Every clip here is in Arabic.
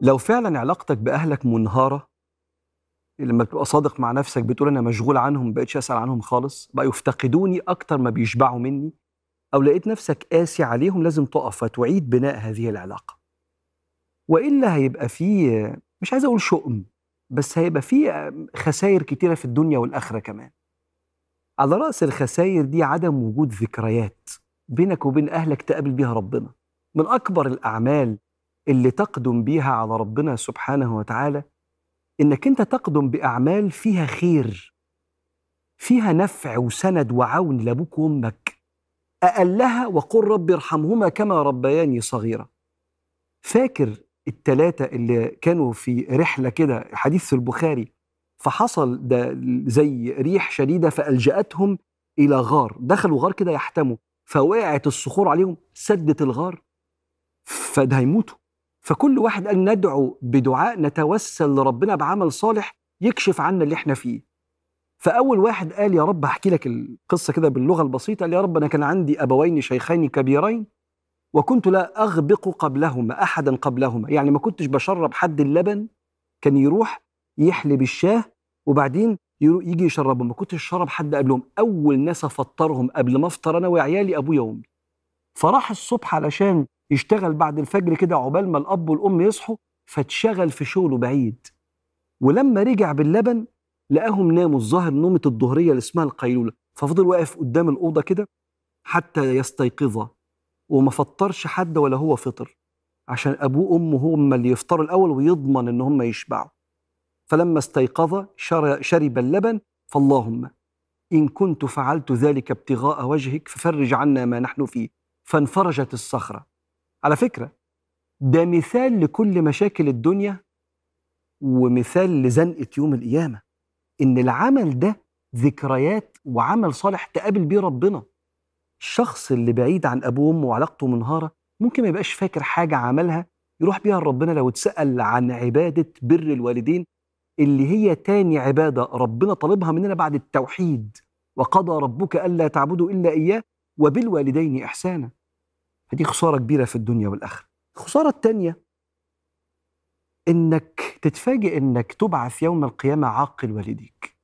لو فعلا علاقتك بأهلك منهارة لما بتبقى صادق مع نفسك بتقول أنا مشغول عنهم ما بقتش أسأل عنهم خالص بقى يفتقدوني أكتر ما بيشبعوا مني أو لقيت نفسك قاسي عليهم لازم تقف وتعيد بناء هذه العلاقة. وإلا هيبقى فيه مش عايز أقول شؤم بس هيبقى فيه خسائر كتيرة في الدنيا والآخرة كمان. على رأس الخسائر دي عدم وجود ذكريات بينك وبين أهلك تقابل بيها ربنا. من أكبر الأعمال اللي تقدم بيها على ربنا سبحانه وتعالى إنك أنت تقدم بأعمال فيها خير فيها نفع وسند وعون لأبوك وأمك. أقلها وقل رب ارحمهما كما ربياني صغيرا. فاكر التلاتة اللي كانوا في رحلة كده حديث في البخاري فحصل ده زي ريح شديدة فألجأتهم إلى غار دخلوا غار كده يحتموا فوقعت الصخور عليهم سدت الغار فده هيموتوا. فكل واحد قال ندعو بدعاء نتوسل لربنا بعمل صالح يكشف عنا اللي إحنا فيه. فأول واحد قال يا رب احكي لك القصة كده باللغة البسيطة قال يا رب أنا كان عندي أبوين شيخين كبيرين وكنت لا أغبق قبلهما أحدا قبلهما يعني ما كنتش بشرب حد اللبن كان يروح يحلب الشاه وبعدين يجي يشربهم ما كنتش شرب حد قبلهم. أول ناس أفطرهم قبل ما أفطر أنا وعيالي أبويا وأمي. فراح الصبح علشان يشتغل بعد الفجر كده عقبال ما الأب والأم يصحوا فاتشغل في شغله بعيد. ولما رجع باللبن لقاهم ناموا الظاهر نومة الظهرية اللي اسمها القيلولة. ففضل واقف قدام الأوضة كده حتى يستيقظا وما فطرش حد ولا هو فطر عشان أبوه وأمه هم اللي يفطروا الأول ويضمن إن هم يشبعوا. فلما استيقظ شرب اللبن فاللهم إن كنت فعلت ذلك ابتغاء وجهك ففرج عنا ما نحن فيه. فانفرجت الصخرة. على فكرة ده مثال لكل مشاكل الدنيا ومثال لزنقة يوم القيامة إن العمل ده ذكريات وعمل صالح تقابل بيه ربنا. الشخص اللي بعيد عن أبوه وأمه وعلاقته منهارة ممكن ما يبقاش فاكر حاجة عملها يروح بيها لربنا لو اتسأل عن عبادة بر الوالدين اللي هي تاني عبادة ربنا طالبها مننا بعد التوحيد وقضى ربك ألا تعبدوا إلا إياه وبالوالدين إحسانا. فدي خسارة كبيرة في الدنيا والآخرة. الخسارة التانية إنك تتفاجئ إنك تبعث يوم القيامة عاقل والديك.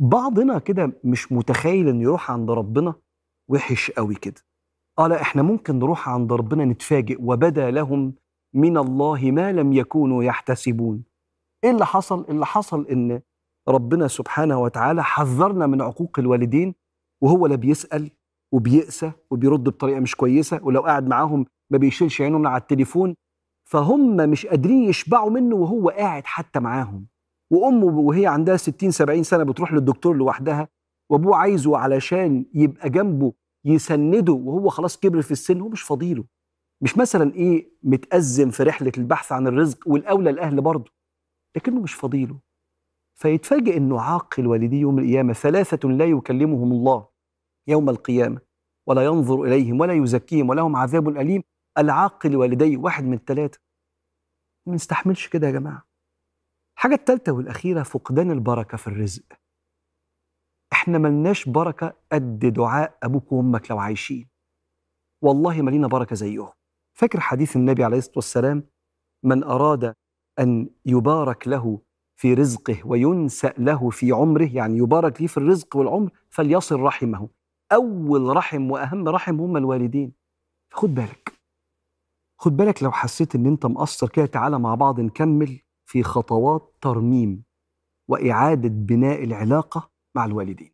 بعضنا كده مش متخيل إنه يروح عند ربنا وحش قوي كده. آه لا إحنا ممكن نروح عند ربنا نتفاجئ وبدا لهم من الله ما لم يكونوا يحتسبون. إيه اللي حصل؟ اللي حصل إن ربنا سبحانه وتعالى حذرنا من عقوق الوالدين وهو لا بيسأل وبيقسى وبيرد بطريقة مش كويسة ولو قاعد معاهم ما بيشيلش عينهم على التليفون فهم مش قادرين يشبعوا منه وهو قاعد حتى معاهم. وامه وهي عندها 60 70 سنة بتروح للدكتور لوحدها وأبوه عايزه علشان يبقى جنبه يسنده وهو خلاص كبر في السن هو مش فضيله مش مثلا إيه متأزم في رحلة البحث عن الرزق والأولى الأهل برضه لكنه مش فضيله فيتفاجئ إنه عاقل والديه يوم القيامة ثلاثة لا يكلمهم الله. يوم القيامة ولا ينظر إليهم ولا يزكيهم ولهم عذاب أليم. العاقل والديه واحد من ثلاثة ما نستحملش كده يا جماعة. الحاجة الثالثة والأخيرة فقدان البركة في الرزق. إحنا ملناش بركة قد دعاء أبوك وأمك لو عايشين. والله ما لينا بركة زيهم. فاكر حديث النبي عليه الصلاة والسلام؟ من أراد أن يبارك له في رزقه وينسأ له في عمره يعني يبارك ليه في الرزق والعمر فليصل رحمه. أول رحم وأهم رحم هم الوالدين. خد بالك. خد بالك لو حسيت إن أنت مقصر كده تعالى مع بعض نكمل في خطوات ترميم وإعادة بناء العلاقة مع الوالدين.